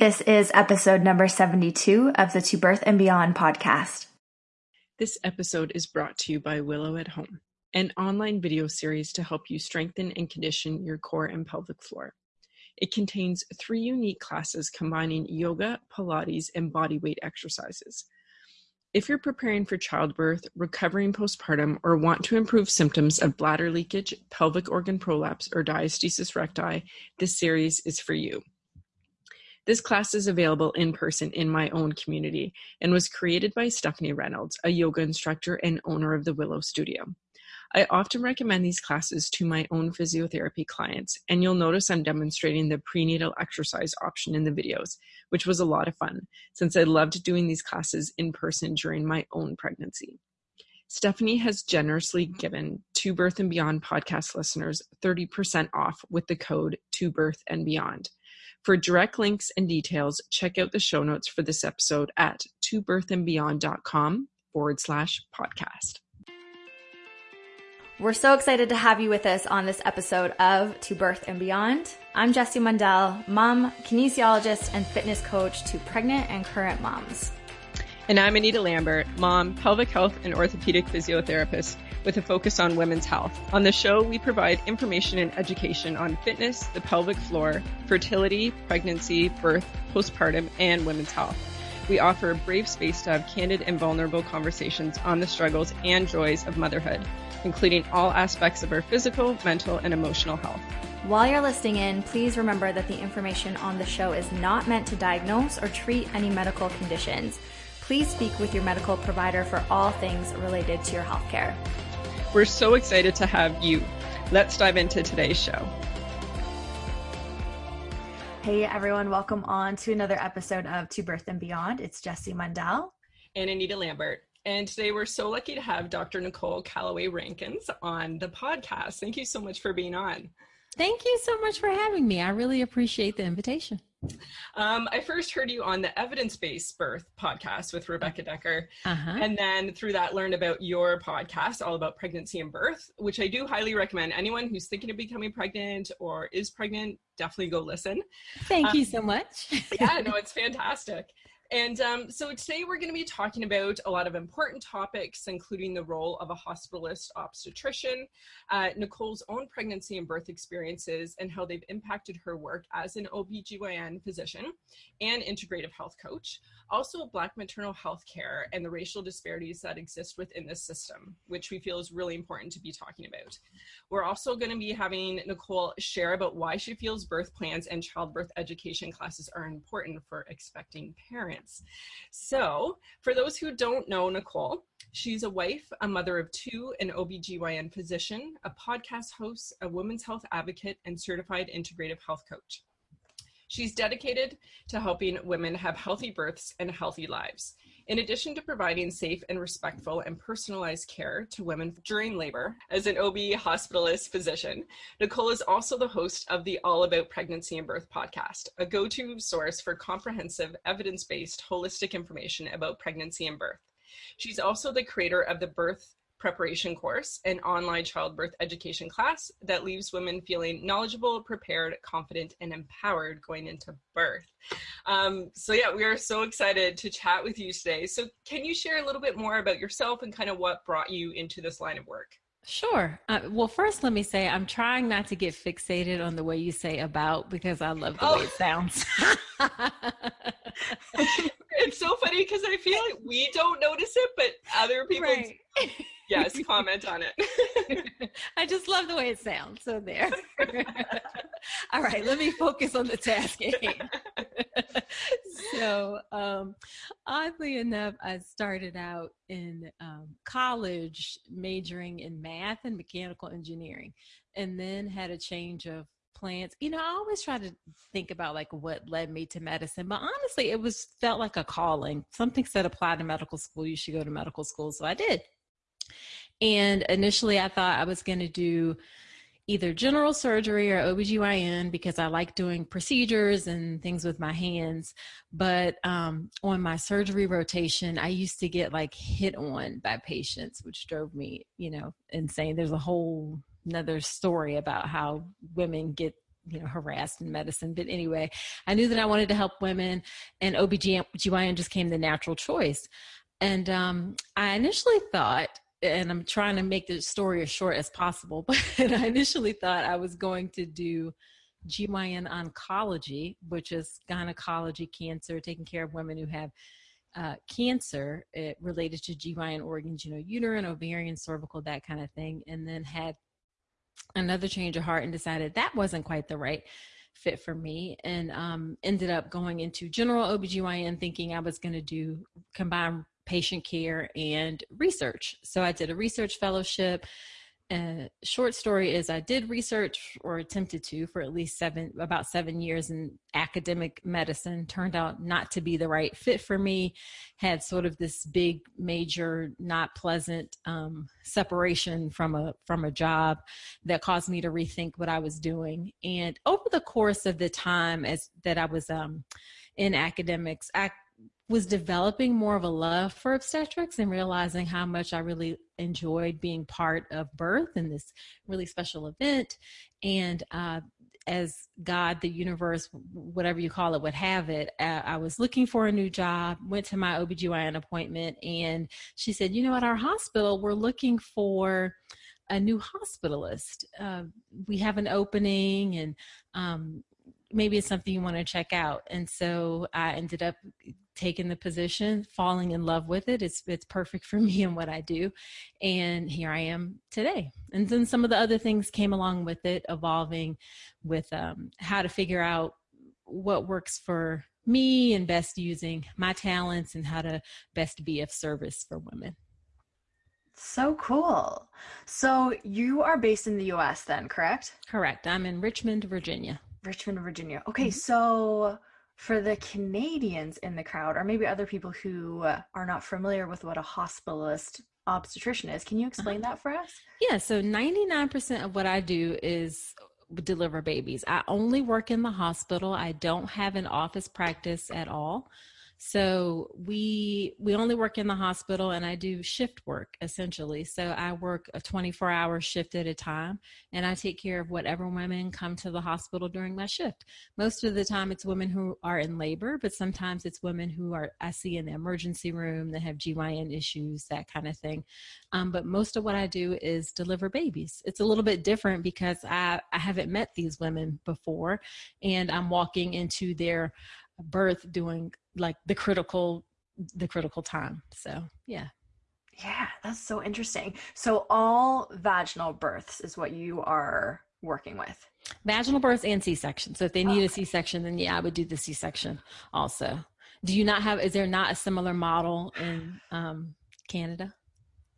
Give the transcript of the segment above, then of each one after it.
This is episode number 72 of the To Birth and Beyond podcast. This episode is brought to you by Willow at Home, an online video series to help you strengthen and condition your core and pelvic floor. It contains three unique classes combining yoga, Pilates, and body weight exercises. If you're preparing for childbirth, recovering postpartum, or want to improve symptoms of bladder leakage, pelvic organ prolapse, or diastasis recti, this series is for you. This class is available in person in my own community and was created by Stephanie Reynolds, a yoga instructor and owner of the Willow Studio. I often recommend these classes to my own physiotherapy clients, and you'll notice I'm demonstrating the prenatal exercise option in the videos, which was a lot of fun since I loved doing these classes in person during my own pregnancy. Stephanie has generously given To Birth and Beyond podcast listeners 30% off with the code To Birth and Beyond. For direct links and details, check out the show notes for this episode at tobirthandbeyond.com forward slash podcast. We're so excited to have you with us on this episode of To Birth and Beyond. I'm Jessie Mundell, mom, kinesiologist, and fitness coach to pregnant and current moms. And I'm Anita Lambert, mom, pelvic health, and orthopedic physiotherapist with a focus on women's health. On the show, we provide information and education on fitness, the pelvic floor, fertility, pregnancy, birth, postpartum, and women's health. We offer a brave space to have candid and vulnerable conversations on the struggles and joys of motherhood, including all aspects of our physical, mental, and emotional health. While you're listening in, please remember that the information on the show is not meant to diagnose or treat any medical conditions. Please speak with your medical provider for all things related to your healthcare. We're so excited to have you. Let's dive into today's show. Hey everyone, welcome on to another episode of To Birth and Beyond. It's Jessie Mundell and Anita Lambert. And today we're so lucky to have Dr. Nicole Calloway Rankins on the podcast. Thank you so much for being on. Thank you so much for having me. I really appreciate the invitation. Um, I first heard you on the Evidence Based Birth podcast with Rebecca Dekker. Uh-huh. And then through that, learned about your podcast all about pregnancy and birth, which I do highly recommend. Anyone who's thinking of becoming pregnant or is pregnant, definitely go listen. Thank um, you so much. yeah, no, it's fantastic. And um, so today we're going to be talking about a lot of important topics, including the role of a hospitalist obstetrician, uh, Nicole's own pregnancy and birth experiences, and how they've impacted her work as an OBGYN physician and integrative health coach. Also, Black maternal health care and the racial disparities that exist within this system, which we feel is really important to be talking about. We're also going to be having Nicole share about why she feels birth plans and childbirth education classes are important for expecting parents. So, for those who don't know Nicole, she's a wife, a mother of two, an OBGYN physician, a podcast host, a women's health advocate, and certified integrative health coach. She's dedicated to helping women have healthy births and healthy lives. In addition to providing safe and respectful and personalized care to women during labor, as an OB hospitalist physician, Nicole is also the host of the All About Pregnancy and Birth podcast, a go to source for comprehensive, evidence based, holistic information about pregnancy and birth. She's also the creator of the Birth preparation course, an online childbirth education class that leaves women feeling knowledgeable, prepared, confident, and empowered going into birth. Um, so, yeah, we are so excited to chat with you today. So, can you share a little bit more about yourself and kind of what brought you into this line of work? Sure. Uh, well, first, let me say I'm trying not to get fixated on the way you say about because I love the oh. way it sounds. it's so funny because I feel like we don't notice it, but other people. Right yes, comment on it. I just love the way it sounds. So there. All right, let me focus on the task so, um, oddly enough, I started out in um, college majoring in math and mechanical engineering, and then had a change of plans. You know, I always try to think about like what led me to medicine, but honestly, it was felt like a calling. Something said apply to medical school. You should go to medical school, so I did. And initially, I thought I was going to do either general surgery or OBGYN because I like doing procedures and things with my hands. But um, on my surgery rotation, I used to get like hit on by patients, which drove me, you know, insane. There's a whole another story about how women get you know harassed in medicine but anyway i knew that i wanted to help women and obgyn just came the natural choice and um, i initially thought and i'm trying to make the story as short as possible but i initially thought i was going to do gyn oncology which is gynecology cancer taking care of women who have uh, cancer it, related to GYN organs, you know, uterine, ovarian, cervical, that kind of thing, and then had another change of heart and decided that wasn't quite the right fit for me and um, ended up going into general OBGYN thinking I was going to do combine patient care and research. So I did a research fellowship uh, short story is I did research or attempted to for at least seven, about seven years in academic medicine. Turned out not to be the right fit for me. Had sort of this big, major, not pleasant um, separation from a from a job that caused me to rethink what I was doing. And over the course of the time as that I was um, in academics, I was developing more of a love for obstetrics and realizing how much I really enjoyed being part of birth and this really special event. And uh, as God, the universe, whatever you call it, would have it, uh, I was looking for a new job, went to my OBGYN appointment, and she said, You know, at our hospital, we're looking for a new hospitalist. Uh, we have an opening, and um, maybe it's something you want to check out. And so I ended up taking the position, falling in love with it. It's it's perfect for me and what I do. And here I am today. And then some of the other things came along with it, evolving with um, how to figure out what works for me and best using my talents and how to best be of service for women. So cool. So you are based in the US then, correct? Correct. I'm in Richmond, Virginia. Richmond, Virginia. Okay, mm-hmm. so for the Canadians in the crowd, or maybe other people who are not familiar with what a hospitalist obstetrician is, can you explain uh-huh. that for us? Yeah, so 99% of what I do is deliver babies. I only work in the hospital. I don't have an office practice at all. So we we only work in the hospital and I do shift work essentially. So I work a 24 hour shift at a time and I take care of whatever women come to the hospital during my shift. Most of the time it's women who are in labor, but sometimes it's women who are I see in the emergency room that have GYN issues, that kind of thing. Um, but most of what I do is deliver babies. It's a little bit different because I, I haven't met these women before and I'm walking into their birth doing like the critical the critical time so yeah. Yeah that's so interesting. So all vaginal births is what you are working with? Vaginal births and c-section. So if they need okay. a c-section then yeah i would do the c-section also. Do you not have is there not a similar model in um, canada?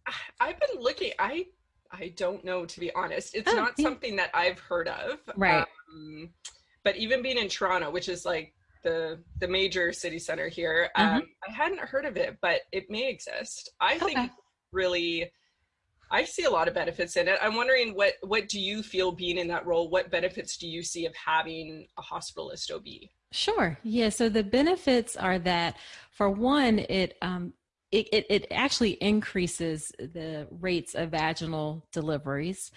I've been looking i i don't know to be honest. It's oh, not yeah. something that i've heard of. Right. Um, but even being in toronto which is like the the major city center here. Mm-hmm. Um, I hadn't heard of it, but it may exist. I okay. think really, I see a lot of benefits in it. I'm wondering what what do you feel being in that role? What benefits do you see of having a hospitalist OB? Sure. Yeah. So the benefits are that, for one, it um, it, it, it, actually increases the rates of vaginal deliveries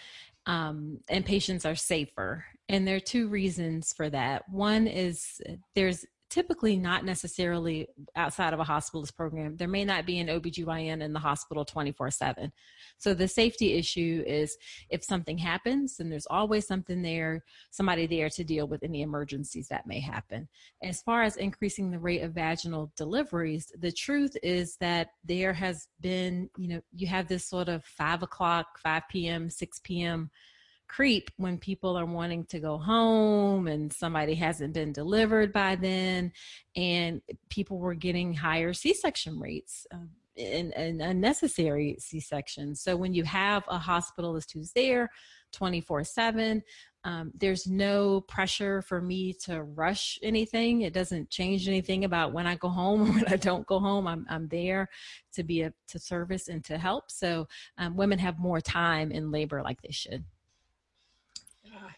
um, and patients are safer. And there are two reasons for that. One is there's typically not necessarily outside of a hospitalist program. There may not be an OBGYN in the hospital 24 7. So the safety issue is if something happens, then there's always something there, somebody there to deal with any emergencies that may happen. As far as increasing the rate of vaginal deliveries, the truth is that there has been, you know, you have this sort of five o'clock, 5 p.m., 6 p.m creep when people are wanting to go home and somebody hasn't been delivered by then and people were getting higher c-section rates uh, and, and unnecessary c-sections so when you have a hospitalist who's there 24 7 um, there's no pressure for me to rush anything. It doesn't change anything about when I go home or when I don't go home. I'm, I'm there to be a, to service and to help. So um, women have more time in labor like they should.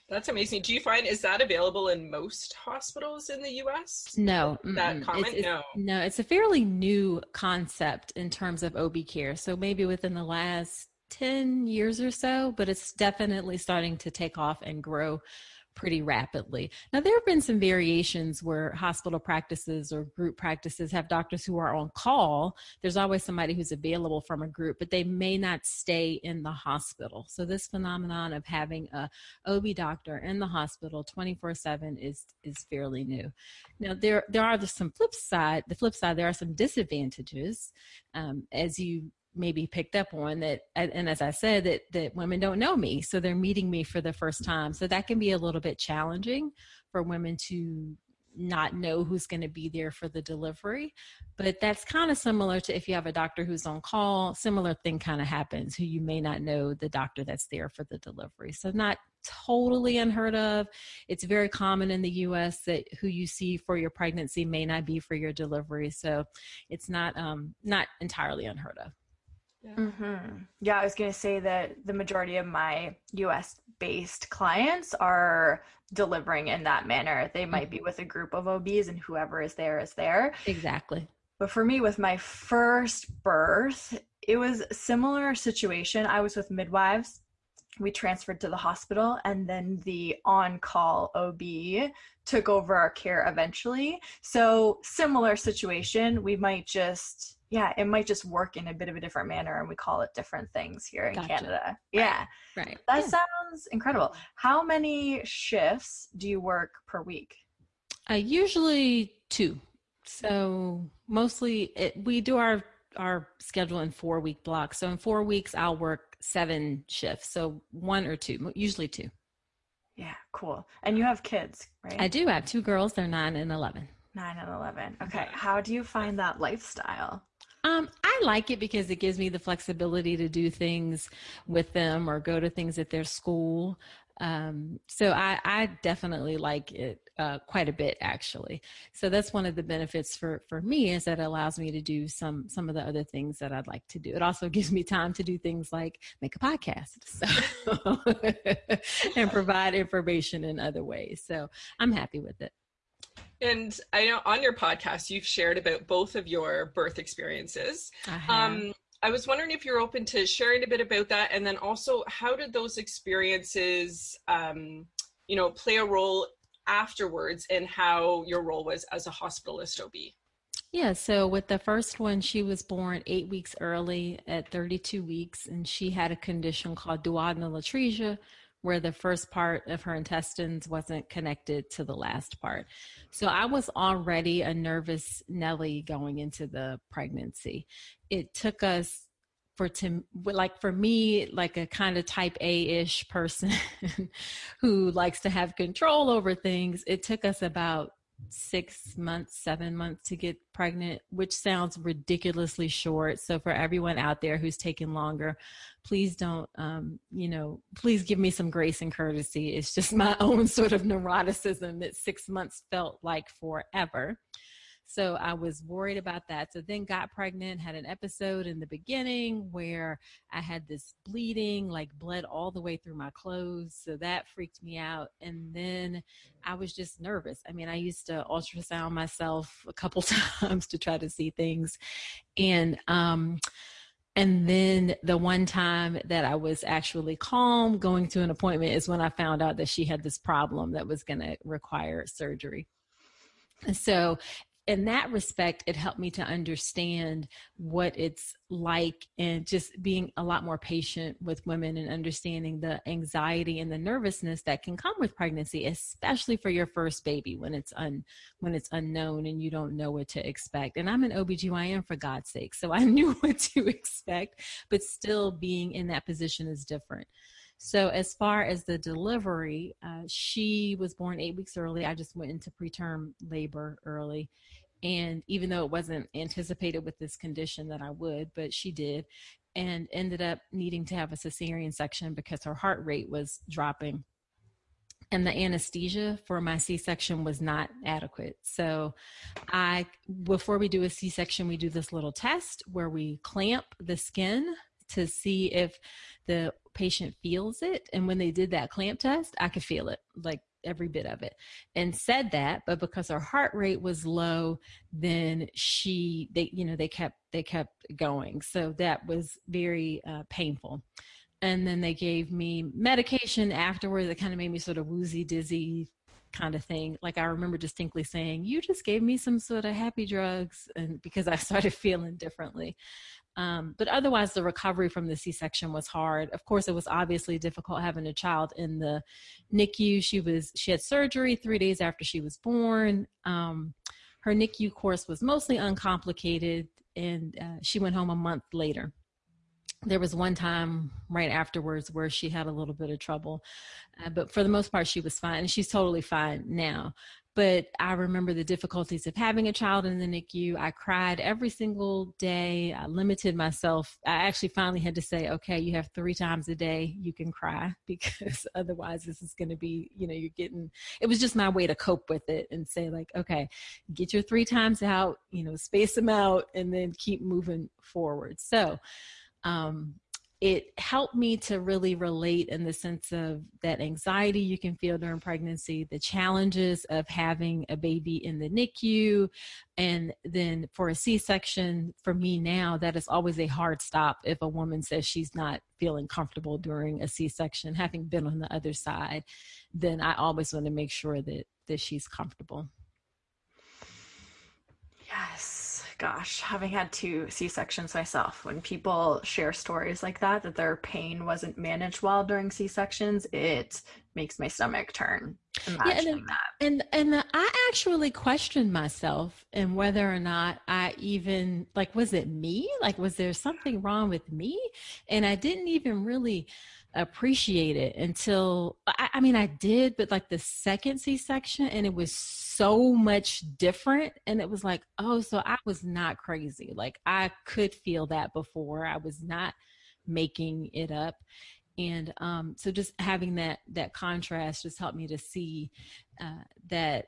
That's amazing. Do you find is that available in most hospitals in the U.S.? No, that common. It's, it's, no, no. It's a fairly new concept in terms of OB care. So maybe within the last ten years or so, but it's definitely starting to take off and grow pretty rapidly. Now, there have been some variations where hospital practices or group practices have doctors who are on call. There's always somebody who's available from a group, but they may not stay in the hospital. So, this phenomenon of having a OB doctor in the hospital 24 7 is, is fairly new. Now, there, there are some flip side, the flip side, there are some disadvantages. Um, as you maybe picked up on that and as i said that that women don't know me so they're meeting me for the first time. So that can be a little bit challenging for women to not know who's going to be there for the delivery. But that's kind of similar to if you have a doctor who's on call similar thing kind of happens who you may not know the doctor that's there for the delivery. So not totally unheard of. It's very common in the us that who you see for your pregnancy may not be for your delivery so it's not um not entirely unheard of yeah. Mm-hmm. yeah, I was going to say that the majority of my US based clients are delivering in that manner. They might be mm-hmm. with a group of OBs and whoever is there is there. Exactly. But for me, with my first birth, it was a similar situation. I was with midwives. We transferred to the hospital, and then the on call OB took over our care eventually. So, similar situation. We might just yeah, it might just work in a bit of a different manner and we call it different things here in gotcha. Canada. Right. Yeah. Right. That yeah. sounds incredible. How many shifts do you work per week? Uh, usually two. So mostly it, we do our our schedule in four week blocks. So in four weeks, I'll work seven shifts. So one or two, usually two. Yeah, cool. And you have kids, right? I do. I have two girls. They're nine and 11. Nine and 11. Okay. How do you find that lifestyle? Um, I like it because it gives me the flexibility to do things with them or go to things at their school. Um, so I, I, definitely like it uh, quite a bit, actually. So that's one of the benefits for for me is that it allows me to do some some of the other things that I'd like to do. It also gives me time to do things like make a podcast, so and provide information in other ways. So I'm happy with it. And I know on your podcast, you've shared about both of your birth experiences. Um, I was wondering if you're open to sharing a bit about that. And then also, how did those experiences, um, you know, play a role afterwards in how your role was as a hospitalist OB? Yeah, so with the first one, she was born eight weeks early at 32 weeks, and she had a condition called duodenal atresia, where the first part of her intestines wasn't connected to the last part. So I was already a nervous Nelly going into the pregnancy. It took us for to like for me like a kind of type a-ish person who likes to have control over things it took us about six months, seven months to get pregnant, which sounds ridiculously short. So for everyone out there who's taking longer, please don't, um, you know, please give me some grace and courtesy. It's just my own sort of neuroticism that six months felt like forever. So I was worried about that. So then got pregnant, had an episode in the beginning where I had this bleeding, like bled all the way through my clothes. So that freaked me out. And then I was just nervous. I mean, I used to ultrasound myself a couple times to try to see things. And, um, and then the one time that I was actually calm going to an appointment is when I found out that she had this problem that was going to require surgery. So in that respect, it helped me to understand what it's like and just being a lot more patient with women and understanding the anxiety and the nervousness that can come with pregnancy, especially for your first baby when it's un when it's unknown and you don't know what to expect. And I'm an OBGYN for God's sake, so I knew what to expect, but still being in that position is different. So, as far as the delivery, uh, she was born eight weeks early. I just went into preterm labor early. And even though it wasn't anticipated with this condition that I would, but she did, and ended up needing to have a cesarean section because her heart rate was dropping. And the anesthesia for my C section was not adequate. So, I, before we do a C section, we do this little test where we clamp the skin to see if the patient feels it. And when they did that clamp test, I could feel it like every bit of it. And said that but because her heart rate was low then she they you know they kept they kept going. So that was very uh, painful. And then they gave me medication afterwards that kind of made me sort of woozy dizzy kind of thing. Like i remember distinctly saying you just gave me some sort of happy drugs and because i started feeling differently um, but otherwise the recovery from the c-section was hard. Of course it was obviously difficult having a child in the nicu she was she had surgery three days after she was born. Um, her nicu course was mostly uncomplicated and uh, she went home a month later. There was one time right afterwards where she had a little bit of trouble uh, but for the most part she was fine and she's totally fine now but i remember the difficulties of having a child in the nicu i cried every single day. I limited myself. I actually finally had to say okay you have three times a day you can cry because otherwise this is going to be you know you're getting it was just my way to cope with it and say like okay get your three times out you know space them out and then keep moving forward. So um, it helped me to really relate in the sense of that anxiety you can feel during pregnancy, the challenges of having a baby in the NICU, and then for a C section, for me now, that is always a hard stop if a woman says she's not feeling comfortable during a C section. Having been on the other side, then I always want to make sure that, that she's comfortable. Yes gosh, having had two C sections myself, when people share stories like that, that their pain wasn't managed well during C sections, it makes my stomach turn. Imagining yeah, and, that. And and I actually questioned myself and whether or not I even like was it me? Like was there something wrong with me? And I didn't even really appreciate it until I, I, mean I did, but like the second C section and it was so much different. And it was like, oh, so I was not crazy. Like I could feel that before. I was not making it up. And um, so just having that that contrast just helped me to see uh, that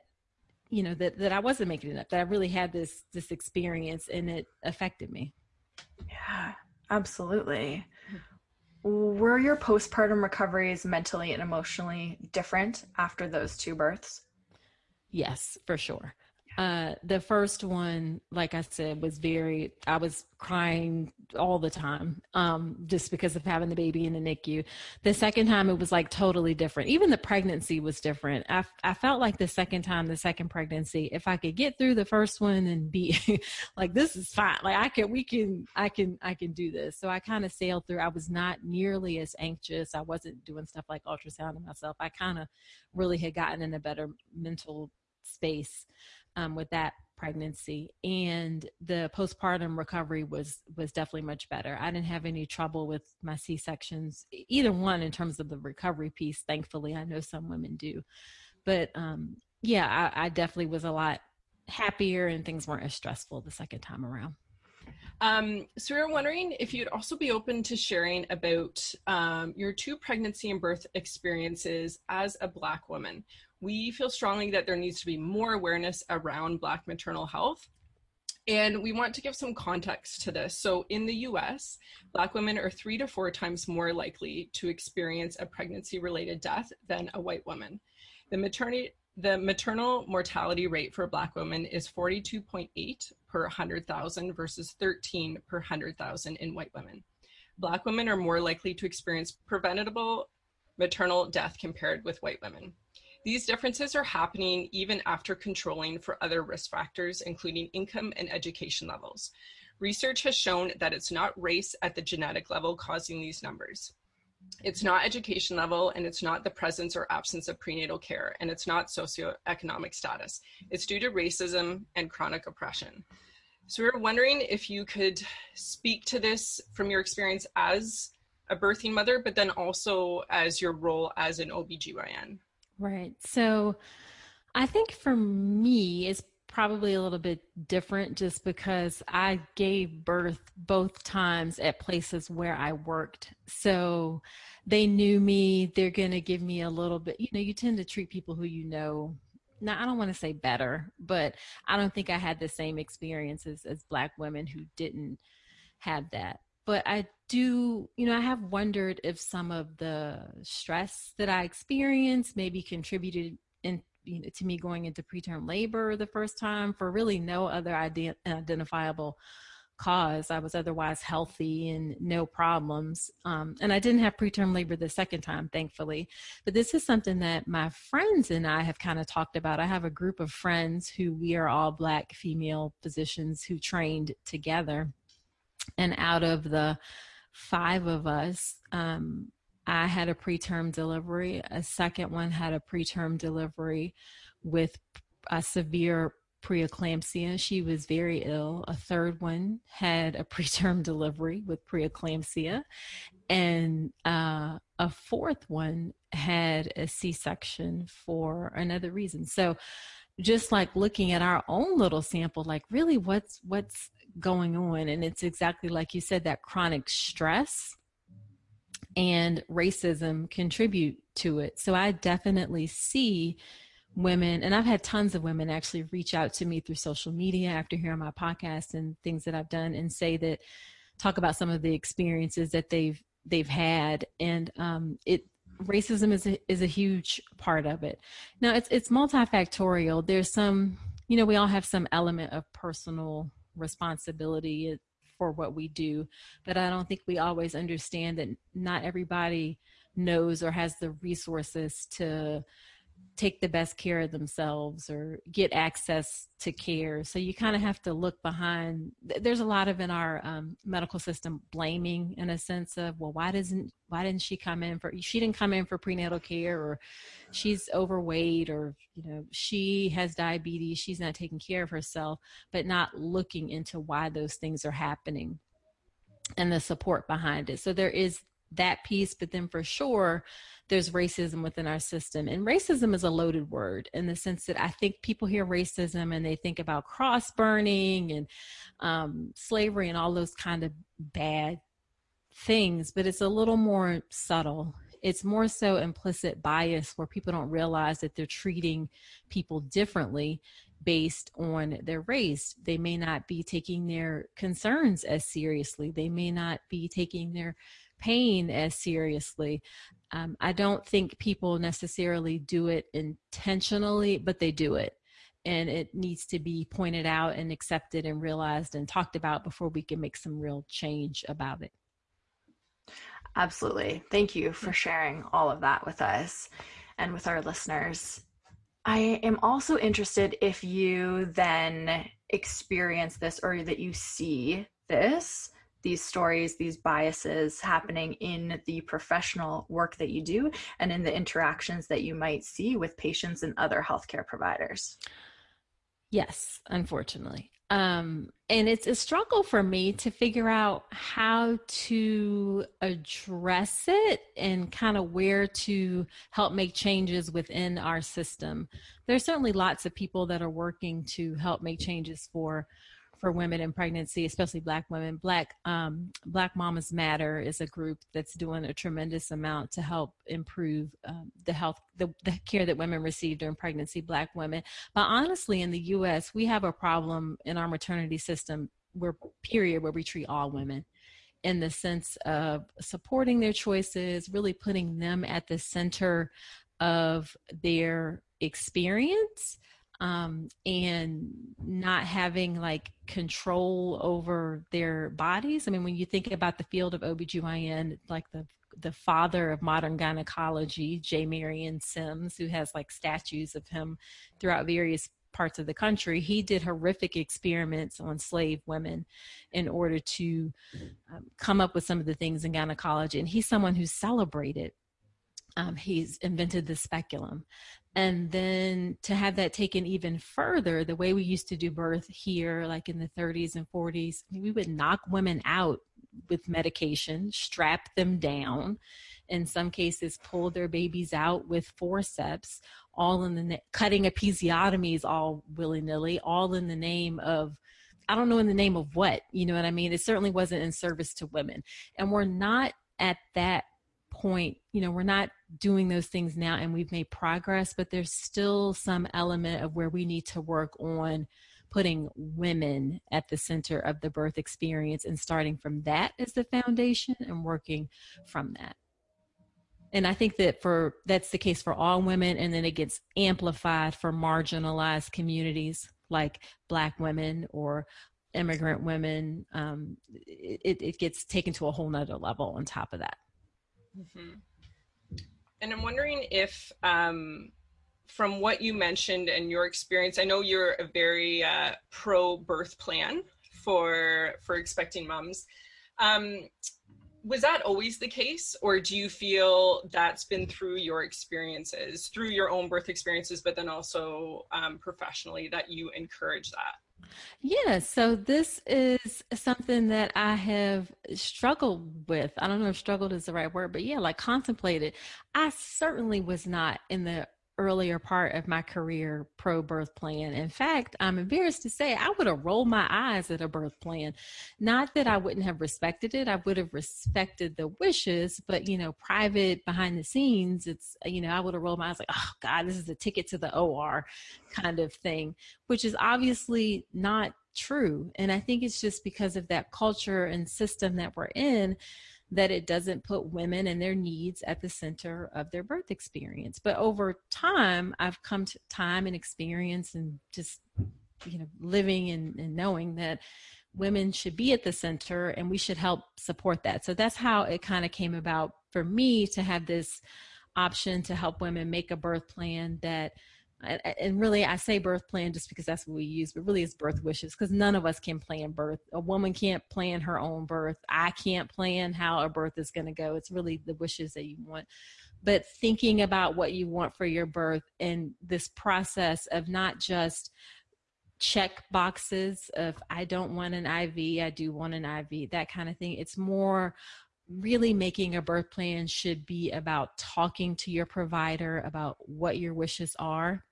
you know that that I wasn't making it up. That I really had this this experience and it affected me. Yeah, absolutely were your postpartum recoveries mentally and emotionally different after those two births? Yes, for sure. Uh, the first one, like I said, was very, I was crying all the time um, just because of having the baby in the NICU. The second time, it was like totally different. Even the pregnancy was different. I, I felt like the second time, the second pregnancy, if I could get through the first one and be like, this is fine. Like I can, we can, I can, I can do this. So I kind of sailed through. I was not nearly as anxious. I wasn't doing stuff like ultrasounding myself. I kind of really had gotten in a better mental space um, with that pregnancy and the postpartum recovery was was definitely much better. I didn't have any trouble with my c-sections either one in terms of the recovery piece thankfully. I know some women do. But um yeah I, I definitely was a lot happier and things weren't as stressful the second time around. Um, so we were wondering if you'd also be open to sharing about um, your two pregnancy and birth experiences as a Black woman we feel strongly that there needs to be more awareness around Black maternal health. And we want to give some context to this. So, in the US, Black women are three to four times more likely to experience a pregnancy related death than a white woman. The maternity the maternal mortality rate for Black women is 42.8 per 100,000 versus 13 per 100,000 in white women. Black women are more likely to experience preventable maternal death compared with white women. These differences are happening even after controlling for other risk factors, including income and education levels. Research has shown that it's not race at the genetic level causing these numbers. It's not education level, and it's not the presence or absence of prenatal care, and it's not socioeconomic status. It's due to racism and chronic oppression. So we are wondering if you could speak to this from your experience as a birthing mother, but then also as your role as an OBGYN. Right. So I think for me, it's probably a little bit different just because I gave birth both times at places where I worked. So they knew me. They're going to give me a little bit, you know, you tend to treat people who you know. Now, I don't want to say better, but I don't think I had the same experiences as Black women who didn't have that but I do, you know, I have wondered if some of the stress that I experienced maybe contributed in, you know, to me going into preterm labor the first time for really no other identifiable cause. I was otherwise healthy and no problems. Um, and I didn't have preterm labor the second time, thankfully. But this is something that my friends and I have kind of talked about. I have a group of friends who we are all Black female physicians who trained together. And out of the five of us, um, I had a preterm delivery. A second one had a preterm delivery with a severe preeclampsia. She was very ill. A third one had a preterm delivery with preeclampsia. And uh, a fourth one had a C section for another reason. So, just like looking at our own little sample, like really what's what's going on, and it's exactly like you said that chronic stress and racism contribute to it. So I definitely see women, and I've had tons of women actually reach out to me through social media after hearing my podcast and things that I've done and say that talk about some of the experiences that they've they've had. And um, it racism is a, is a huge part of it. Now it's it's multifactorial. There's some you know we all have some element of personal responsibility for what we do. But i don't think we always understand that not everybody knows or has the resources to take the best care of themselves or get access to care. So you kind of have to look behind. There's a lot of in our um, medical system blaming in a sense of, well, why doesn't why didn't she come in for? She didn't come in for prenatal care, or she's overweight, or you know she has diabetes. She's not taking care of herself, but not looking into why those things are happening and the support behind it. So there is that piece, but then for sure there's racism within our system. And racism is a loaded word in the sense that I think people hear racism and they think about cross burning and um, slavery and all those kind of bad things, but it's a little more subtle. It's more so implicit bias where people don't realize that they're treating people differently based on their race. They may not be taking their concerns as seriously. They may not be taking their pain as seriously. Um, I don't think people necessarily do it intentionally, but they do it. And it needs to be pointed out and accepted and realized and talked about before we can make some real change about it. Absolutely. Thank you for sharing all of that with us and with our listeners. I am also interested if you then experience this or that you see this these stories, these biases happening in the professional work that you do and in the interactions that you might see with patients and other healthcare providers? Yes, unfortunately. Um, and it's a struggle for me to figure out how to address it and kind of where to help make changes within our system. There's certainly lots of people that are working to help make changes for for women in pregnancy, especially Black women. Black um, Black Mamas Matter is a group that's doing a tremendous amount to help improve um, the health, the, the care that women receive during pregnancy. Black women, but honestly, in the U.S., we have a problem in our maternity system where period where we treat all women in the sense of supporting their choices, really putting them at the center of their experience um, and not having like control over their bodies. I mean, when you think about the field of OBGYN, like the the father of modern gynecology, J. Marion Sims, who has like statues of him throughout various parts of the country, he did horrific experiments on slave women in order to um, come up with some of the things in gynecology. And he's someone who's celebrated. Um, he's invented the speculum and then to have that taken even further the way we used to do birth here like in the 30s and 40s we would knock women out with medication strap them down in some cases pull their babies out with forceps all in the cutting episiotomies all willy-nilly all in the name of i don't know in the name of what you know what i mean? It certainly wasn't in service to women. And we're not at that point, you know, we're not doing those things now and we've made progress, but there's still some element of where we need to work on putting women at the center of the birth experience and starting from that as the foundation and working from that. And I think that for that's the case for all women and then it gets amplified for marginalized communities like black women or immigrant women, um, it, it gets taken to a whole nother level on top of that. Mm-hmm. And I'm wondering if, um, from what you mentioned and your experience, I know you're a very uh, pro birth plan for for expecting moms. Um, was that always the case, or do you feel that's been through your experiences, through your own birth experiences, but then also um, professionally that you encourage that? Yeah, so this is something that I have struggled with. I don't know if struggled is the right word, but yeah, like contemplated. I certainly was not in the earlier part of my career pro birth plan. In fact, I'm embarrassed to say I would have rolled my eyes at a birth plan. Not that I wouldn't have respected it, I would have respected the wishes, but you know, private behind the scenes, it's, you know, I would have rolled my eyes like, oh God, this is a ticket to the OR kind of thing, which is obviously not true. And I think it's just because of that culture and system that we're in that it doesn't put women and their needs at the center of their birth experience. But over time, I've come to time and experience and just, you know, living and, and knowing that women should be at the center and we should help support that. So that's how it kind of came about for me to have this option to help women make a birth plan that and really I say birth plan just because that's what we use, but really it's birth wishes because none of us can plan birth. A woman can't plan her own birth. I can't plan how a birth is going to go. It's really the wishes that you want. But thinking about what you want for your birth and this process of not just check boxes of I don't want an IV, I do want an IV, that kind of thing. It's more really making a birth plan should be about talking to your provider about what your wishes are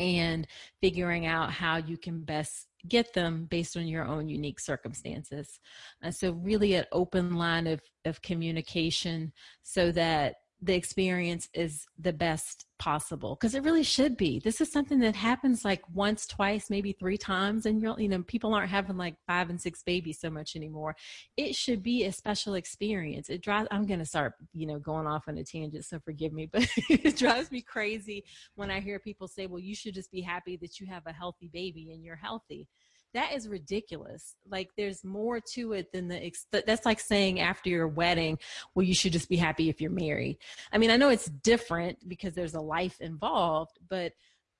and figuring out how you can best get them based on your own unique circumstances. And so, really, an open line of, of communication so that the experience is the best possible because it really should be. This is something that happens like once twice maybe three times and you're you know people aren't having like five and six babies so much anymore. It should be a special experience. It drives i'm gonna start you know going off on a tangent so forgive me but it drives me crazy when i hear people say well you should just be happy that you have a healthy baby and you're healthy that is ridiculous. Like there's more to it than the that's like saying after your wedding well you should just be happy if you're married. I mean i know it's different because there's a life involved but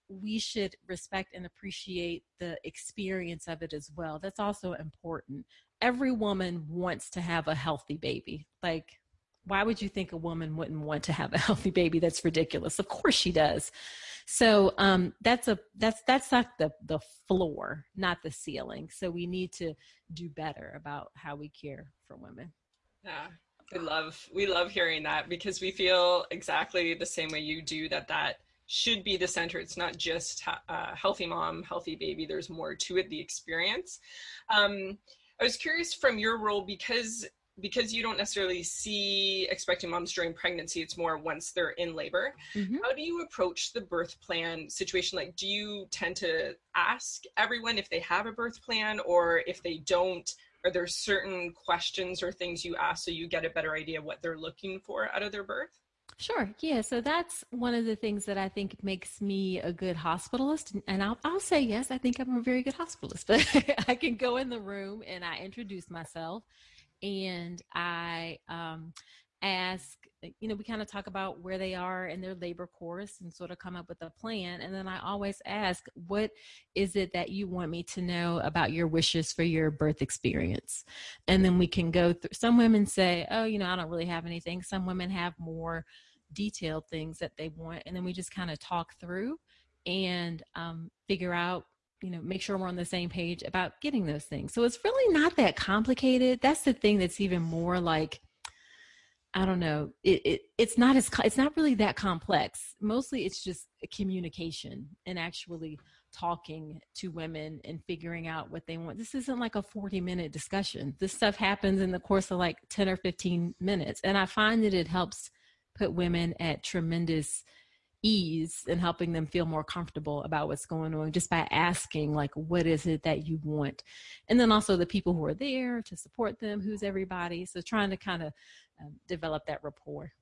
we should respect and appreciate the experience of it as well. That's also important. Every woman wants to have a healthy baby. Like why would you think a woman wouldn't want to have a healthy baby? That's ridiculous. Of course she does so um, that's a that's that's not the the floor not the ceiling. So we need to do better about how we care for women. Yeah we love we love hearing that because we feel exactly the same way you do that that should be the center. It's not just uh, healthy mom healthy baby. There's more to it the experience. Um, I was curious from your role because because you don't necessarily see expecting moms during pregnancy it's more once they're in labor mm-hmm. how do you approach the birth plan situation like do you tend to ask everyone if they have a birth plan or if they don't are there certain questions or things you ask so you get a better idea of what they're looking for out of their birth Sure. Yeah. So that's one of the things that I think makes me a good hospitalist. And I'll, I'll say, yes, I think I'm a very good hospitalist, but I can go in the room and I introduce myself and I um, ask, you know, we kind of talk about where they are in their labor course and sort of come up with a plan. And then I always ask, what is it that you want me to know about your wishes for your birth experience? And then we can go through. Some women say, oh, you know, I don't really have anything. Some women have more detailed things that they want. And then we just kind of talk through and um, figure out you know make sure we're on the same page about getting those things. So it's really not that complicated. That's the thing that's even more like i don't know it, it it's not as it's not really that complex. Mostly it's just communication and actually talking to women and figuring out what they want. This isn't like a 40 minute discussion. This stuff happens in the course of like 10 or 15 minutes. And i find that it helps put women at tremendous ease and helping them feel more comfortable about what's going on just by asking like what is it that you want and then also the people who are there to support them who's everybody so trying to kind of um, develop that rapport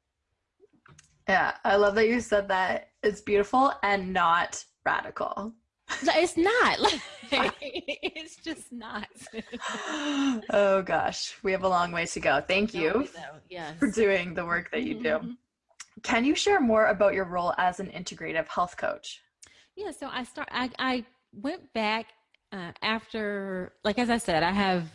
yeah i love that you said that it's beautiful and not radical It's not. it's just not. oh gosh, we have a long way to go. Thank you yes. for doing the work that you do. Can you share more about your role as an integrative health coach? Yeah, so I start. I, I went back uh, after, like as I said, I have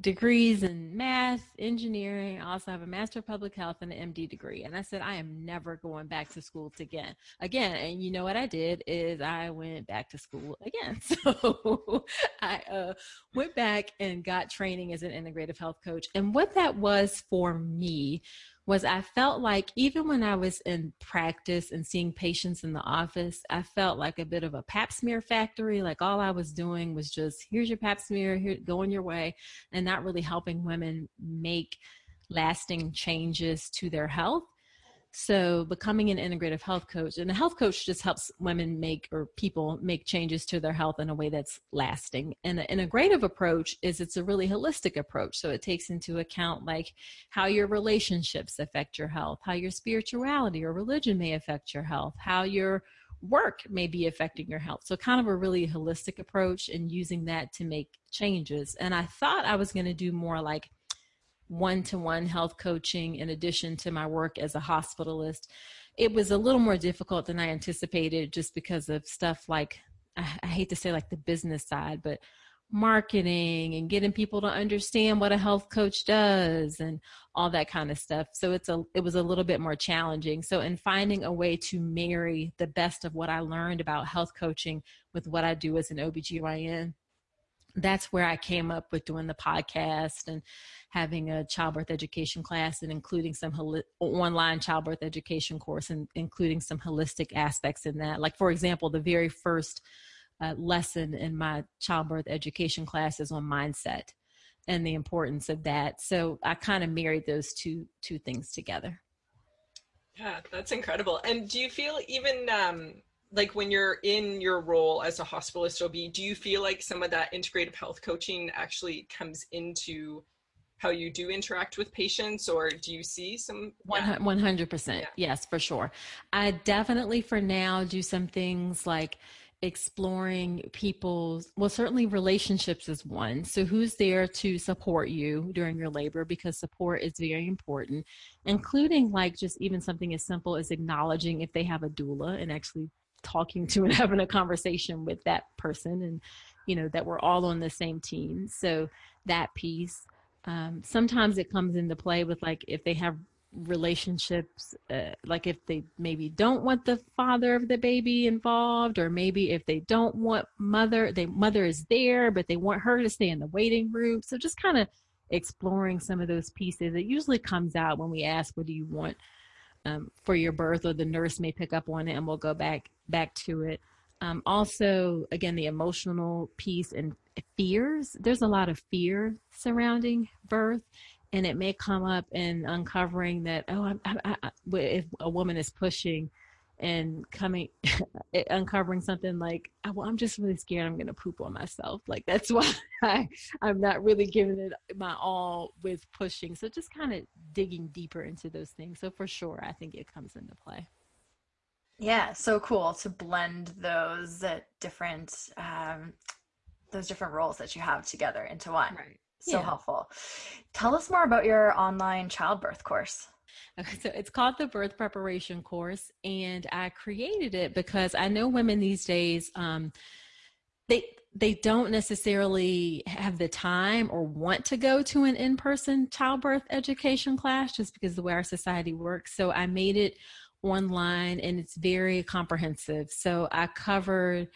degrees in math, engineering. I also have a master of public health and an MD degree. And I said, I am never going back to school again. Again, and you know what I did is I went back to school again. So I uh, went back and got training as an integrative health coach. And what that was for me was I felt like even when I was in practice and seeing patients in the office, I felt like a bit of a pap smear factory. Like all I was doing was just, here's your pap smear, here, going your way, and not really helping women make lasting changes to their health. So, becoming an integrative health coach, and a health coach just helps women make or people make changes to their health in a way that's lasting. And an integrative approach is it's a really holistic approach. So, it takes into account like how your relationships affect your health, how your spirituality or religion may affect your health, how your work may be affecting your health. So, kind of a really holistic approach and using that to make changes. And I thought I was going to do more like one to one health coaching in addition to my work as a hospitalist. It was a little more difficult than I anticipated just because of stuff like, I, hate to say like the business side, but marketing and getting people to understand what a health coach does and all that kind of stuff. So it's a it was a little bit more challenging. So in finding a way to marry the best of what I learned about health coaching with what I do as an OBGYN, that's where I came up with doing the podcast and having a childbirth education class and including some online childbirth education course and including some holistic aspects in that. Like, for example, the very first uh, lesson in my childbirth education class is on mindset and the importance of that. So I kind of married those two two things together. Yeah, that's incredible. And do you feel even um, like when you're in your role as a hospitalist OB, do you feel like some of that integrative health coaching actually comes into how you do interact with patients or do you see some 100% yes for sure. I definitely for now do some things like exploring people's well certainly relationships is one. So who's there to support you during your labor? Because support is very important including like just even something as simple as acknowledging if they have a doula and actually talking to and having a conversation with that person and you know that we're all on the same team. So that piece um, sometimes it comes into play with like if they have relationships uh, like if they maybe don't want the father of the baby involved or maybe if they don't want mother they mother is there but they want her to stay in the waiting room. So just kind of exploring some of those pieces. It usually comes out when we ask what do you want um, for your birth or the nurse may pick up on it and we'll go back back to it um, also again the emotional piece and fears. There's a lot of fear surrounding birth, and it may come up in uncovering that oh, I, I, I, if a woman is pushing and coming uncovering something like oh, well i'm just really scared i'm gonna poop on myself like that's why I, i'm not really giving it my all with pushing so just kind of digging deeper into those things so for sure i think it comes into play yeah so cool to blend those different um, those different roles that you have together into one. Right. So yeah. helpful. Tell us more about your online childbirth course. So it's called the birth preparation course, and I created it because I know women these days, um, they they don't necessarily have the time or want to go to an in-person childbirth education class just because the way our society works. So I made it online, and it's very comprehensive. So I covered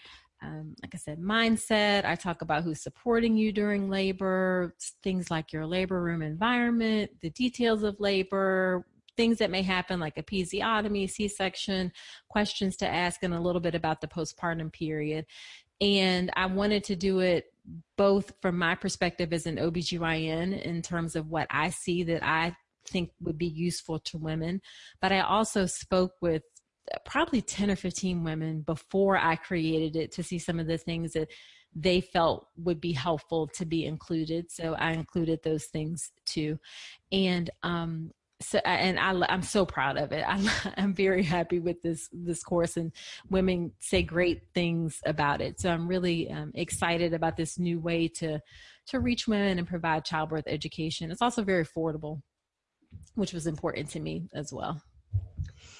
um, like I said, mindset. I talk about who's supporting you during labor, things like your labor room environment, the details of labor, things that may happen like a episiotomy, C section, questions to ask, and a little bit about the postpartum period. And I wanted to do it both from my perspective as an OBGYN in terms of what I see that I think would be useful to women, but I also spoke with probably 10 or 15 women before I created it to see some of the things that they felt would be helpful to be included. So I included those things too. And um, so and I, I'm so proud of it. I'm, I'm very happy with this this course, and women say great things about it. So I'm really um, excited about this new way to to reach women and provide childbirth education. It's also very affordable, which was important to me as well.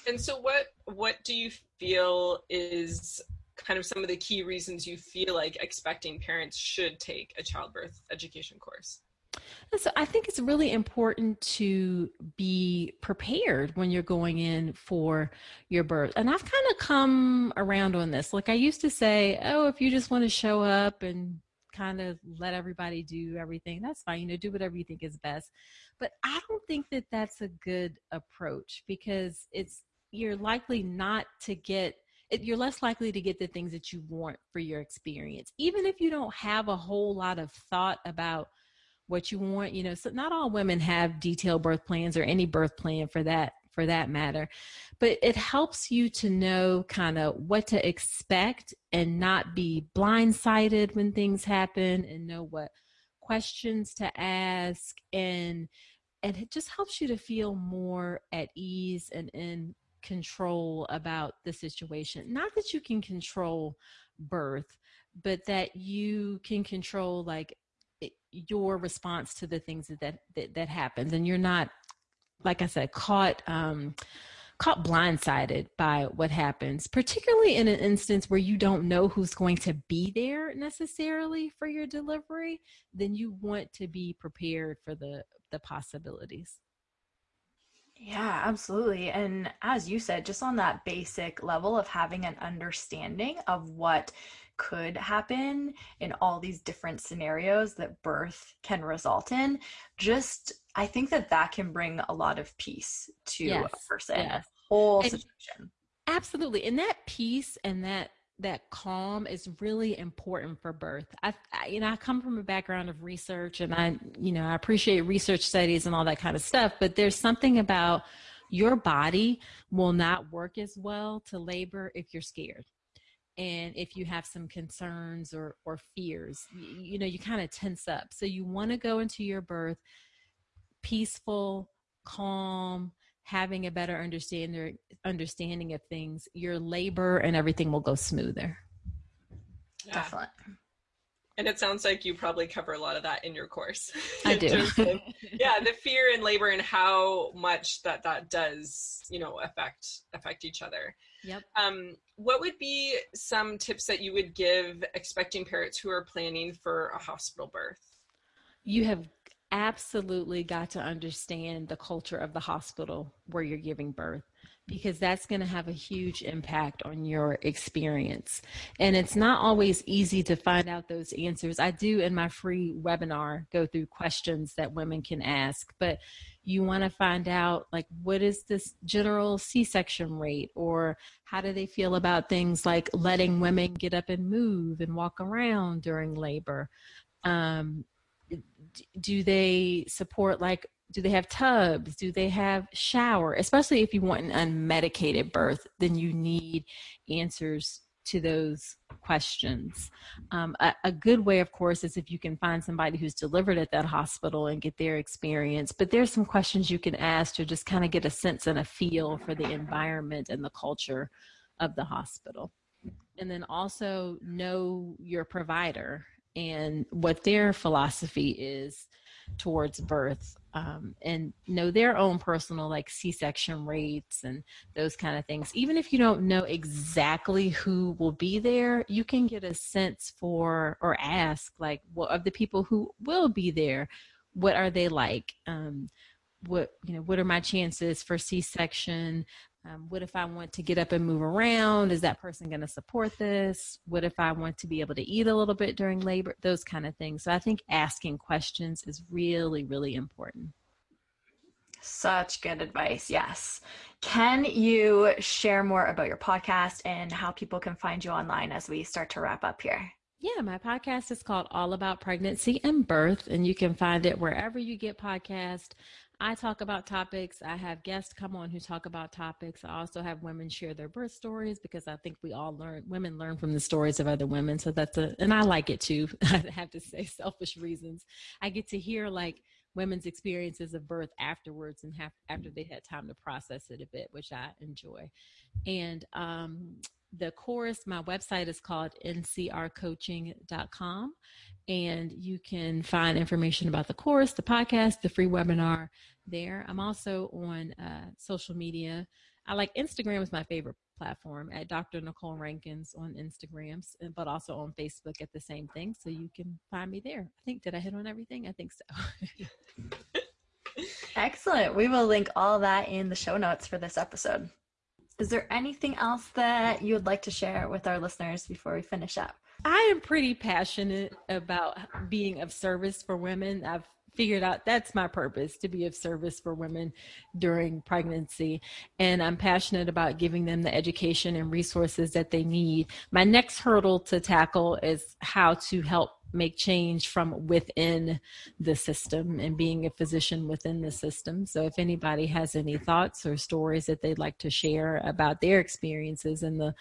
And so, what what do you feel is kind of some of the key reasons you feel like expecting parents should take a childbirth education course? so I think it's really important to be prepared when you're going in for your birth. And I've kind of come around on this. Like I used to say, oh, if you just want to show up and kind of let everybody do everything, that's fine. You know, do whatever you think is best. But I don't think that that's a good approach because it's you're likely not to get it, you're less likely to get the things that you want for your experience even if you don't have a whole lot of thought about what you want you know so not all women have detailed birth plans or any birth plan for that for that matter but it helps you to know kind of what to expect and not be blindsided when things happen and know what questions to ask and and it just helps you to feel more at ease and in control about the situation. Not that you can control birth, but that you can control like your response to the things that that, that happens and you're not like I said caught um caught blindsided by what happens, particularly in an instance where you don't know who's going to be there necessarily for your delivery, then you want to be prepared for the the possibilities. Yeah, absolutely. And as you said, just on that basic level of having an understanding of what could happen in all these different scenarios that birth can result in, just I think that that can bring a lot of peace to yes, a person, yes. a whole and situation. Absolutely. And that peace and that that calm is really important for birth. I, I, you know, I come from a background of research and I, you know, I appreciate research studies and all that kind of stuff, but there's something about your body will not work as well to labor if you're scared. And if you have some concerns or, or fears, you, you know, you kind of tense up. So you want to go into your birth peaceful, calm, having a better understanding understanding of things, your labor and everything will go smoother. Yeah. Definitely. And it sounds like you probably cover a lot of that in your course. I do. of, yeah, the fear and labor and how much that that does, you know, affect affect each other. Yep. Um, what would be some tips that you would give expecting parents who are planning for a hospital birth? You have absolutely got to understand the culture of the hospital where you're giving birth because that's going to have a huge impact on your experience. And it's not always easy to find out those answers. I do in my free webinar go through questions that women can ask, but you want to find out like what is this general C-section rate or how do they feel about things like letting women get up and move and walk around during labor. Um, do they support like do they have tubs? Do they have shower? Especially if you want an unmedicated birth then you need answers to those questions. Um, a, a, good way of course is if you can find somebody who's delivered at that hospital and get their experience but there's some questions you can ask to just kind of get a sense and a feel for the environment and the culture of the hospital. And then also know your provider and what their philosophy is towards birth um, and know their own personal like c-section rates and those kind of things. Even if you don't know exactly who will be there you can get a sense for or ask like what of the people who will be there what are they like? Um, what you know what are my chances for c-section um, what if I want to get up and move around? Is that person going to support this? What if I want to be able to eat a little bit during labor? Those kind of things. So I think asking questions is really, really important. Such good advice. Yes. Can you share more about your podcast and how people can find you online as we start to wrap up here? Yeah, my podcast is called All About Pregnancy and Birth, and you can find it wherever you get podcast. I talk about topics. I have guests come on who talk about topics. I also have women share their birth stories because I think we all learn, women learn from the stories of other women. So that's a, and I like it too. I have to say, selfish reasons. I get to hear like women's experiences of birth afterwards and have, after they had time to process it a bit, which I enjoy. And um, the course, my website is called ncrcoaching.com. And you can find information about the course, the podcast, the free webinar there. I'm also on uh, social media. I like Instagram is my favorite platform at Dr. Nicole Rankins on Instagrams, but also on Facebook at the same thing. So you can find me there. I think, did I hit on everything? I think so. Excellent. We will link all that in the show notes for this episode. Is there anything else that you would like to share with our listeners before we finish up? I am pretty passionate about being of service for women. I've figured out that's my purpose to be of service for women during pregnancy. And I'm passionate about giving them the education and resources that they need. My next hurdle to tackle is how to help make change from within the system and being a physician within the system. So, if anybody has any thoughts or stories that they'd like to share about their experiences in the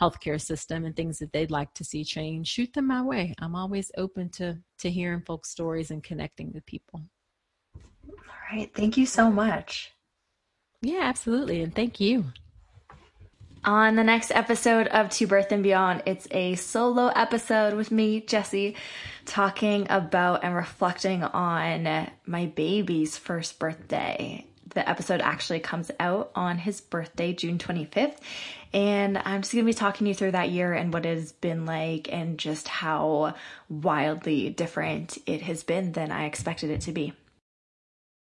healthcare system and things that they'd like to see change, shoot them my way. I'm always open to to hearing folks' stories and connecting with people. All right. Thank you so much. Yeah, absolutely. And thank you. On the next episode of To Birth and Beyond, it's a solo episode with me, Jesse, talking about and reflecting on my baby's first birthday. The episode actually comes out on his birthday, June 25th. And I'm just going to be talking you through that year and what it has been like and just how wildly different it has been than I expected it to be.